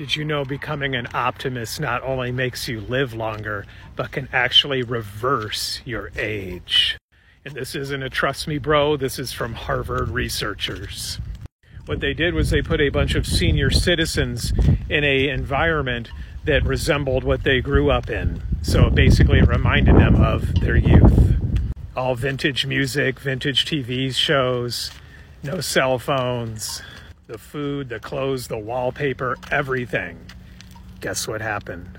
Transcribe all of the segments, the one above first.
Did you know becoming an optimist not only makes you live longer, but can actually reverse your age? And this isn't a trust me, bro. This is from Harvard researchers. What they did was they put a bunch of senior citizens in a environment that resembled what they grew up in. So basically, it reminded them of their youth. All vintage music, vintage TV shows, no cell phones, the food, the clothes, the wallpaper, everything. Guess what happened?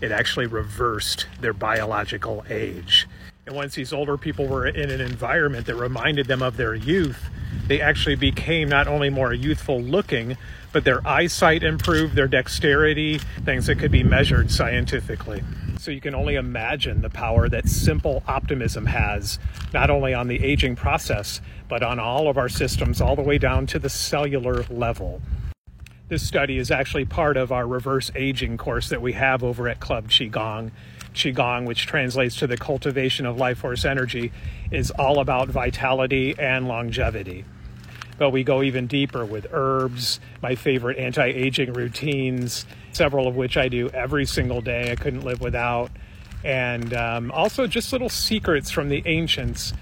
It actually reversed their biological age. And once these older people were in an environment that reminded them of their youth, they actually became not only more youthful looking, but their eyesight improved, their dexterity, things that could be measured scientifically. So you can only imagine the power that simple optimism has, not only on the aging process, but on all of our systems, all the way down to the cellular level. This study is actually part of our reverse aging course that we have over at Club Qigong. Qigong, which translates to the cultivation of life force energy, is all about vitality and longevity. But we go even deeper with herbs, my favorite anti aging routines, several of which I do every single day. I couldn't live without. And um, also just little secrets from the ancients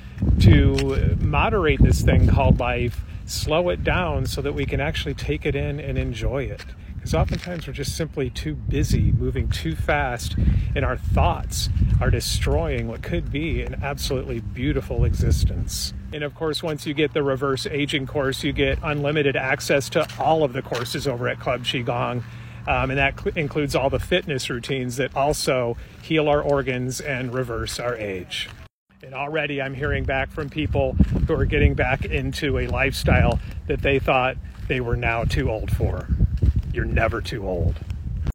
to moderate this thing called life, slow it down so that we can actually take it in and enjoy it. Because oftentimes we're just simply too busy, moving too fast, and our thoughts are destroying what could be an absolutely beautiful existence. And of course, once you get the reverse aging course, you get unlimited access to all of the courses over at Club Qigong. Um, and that cl- includes all the fitness routines that also heal our organs and reverse our age. And already I'm hearing back from people who are getting back into a lifestyle that they thought they were now too old for. You're never too old.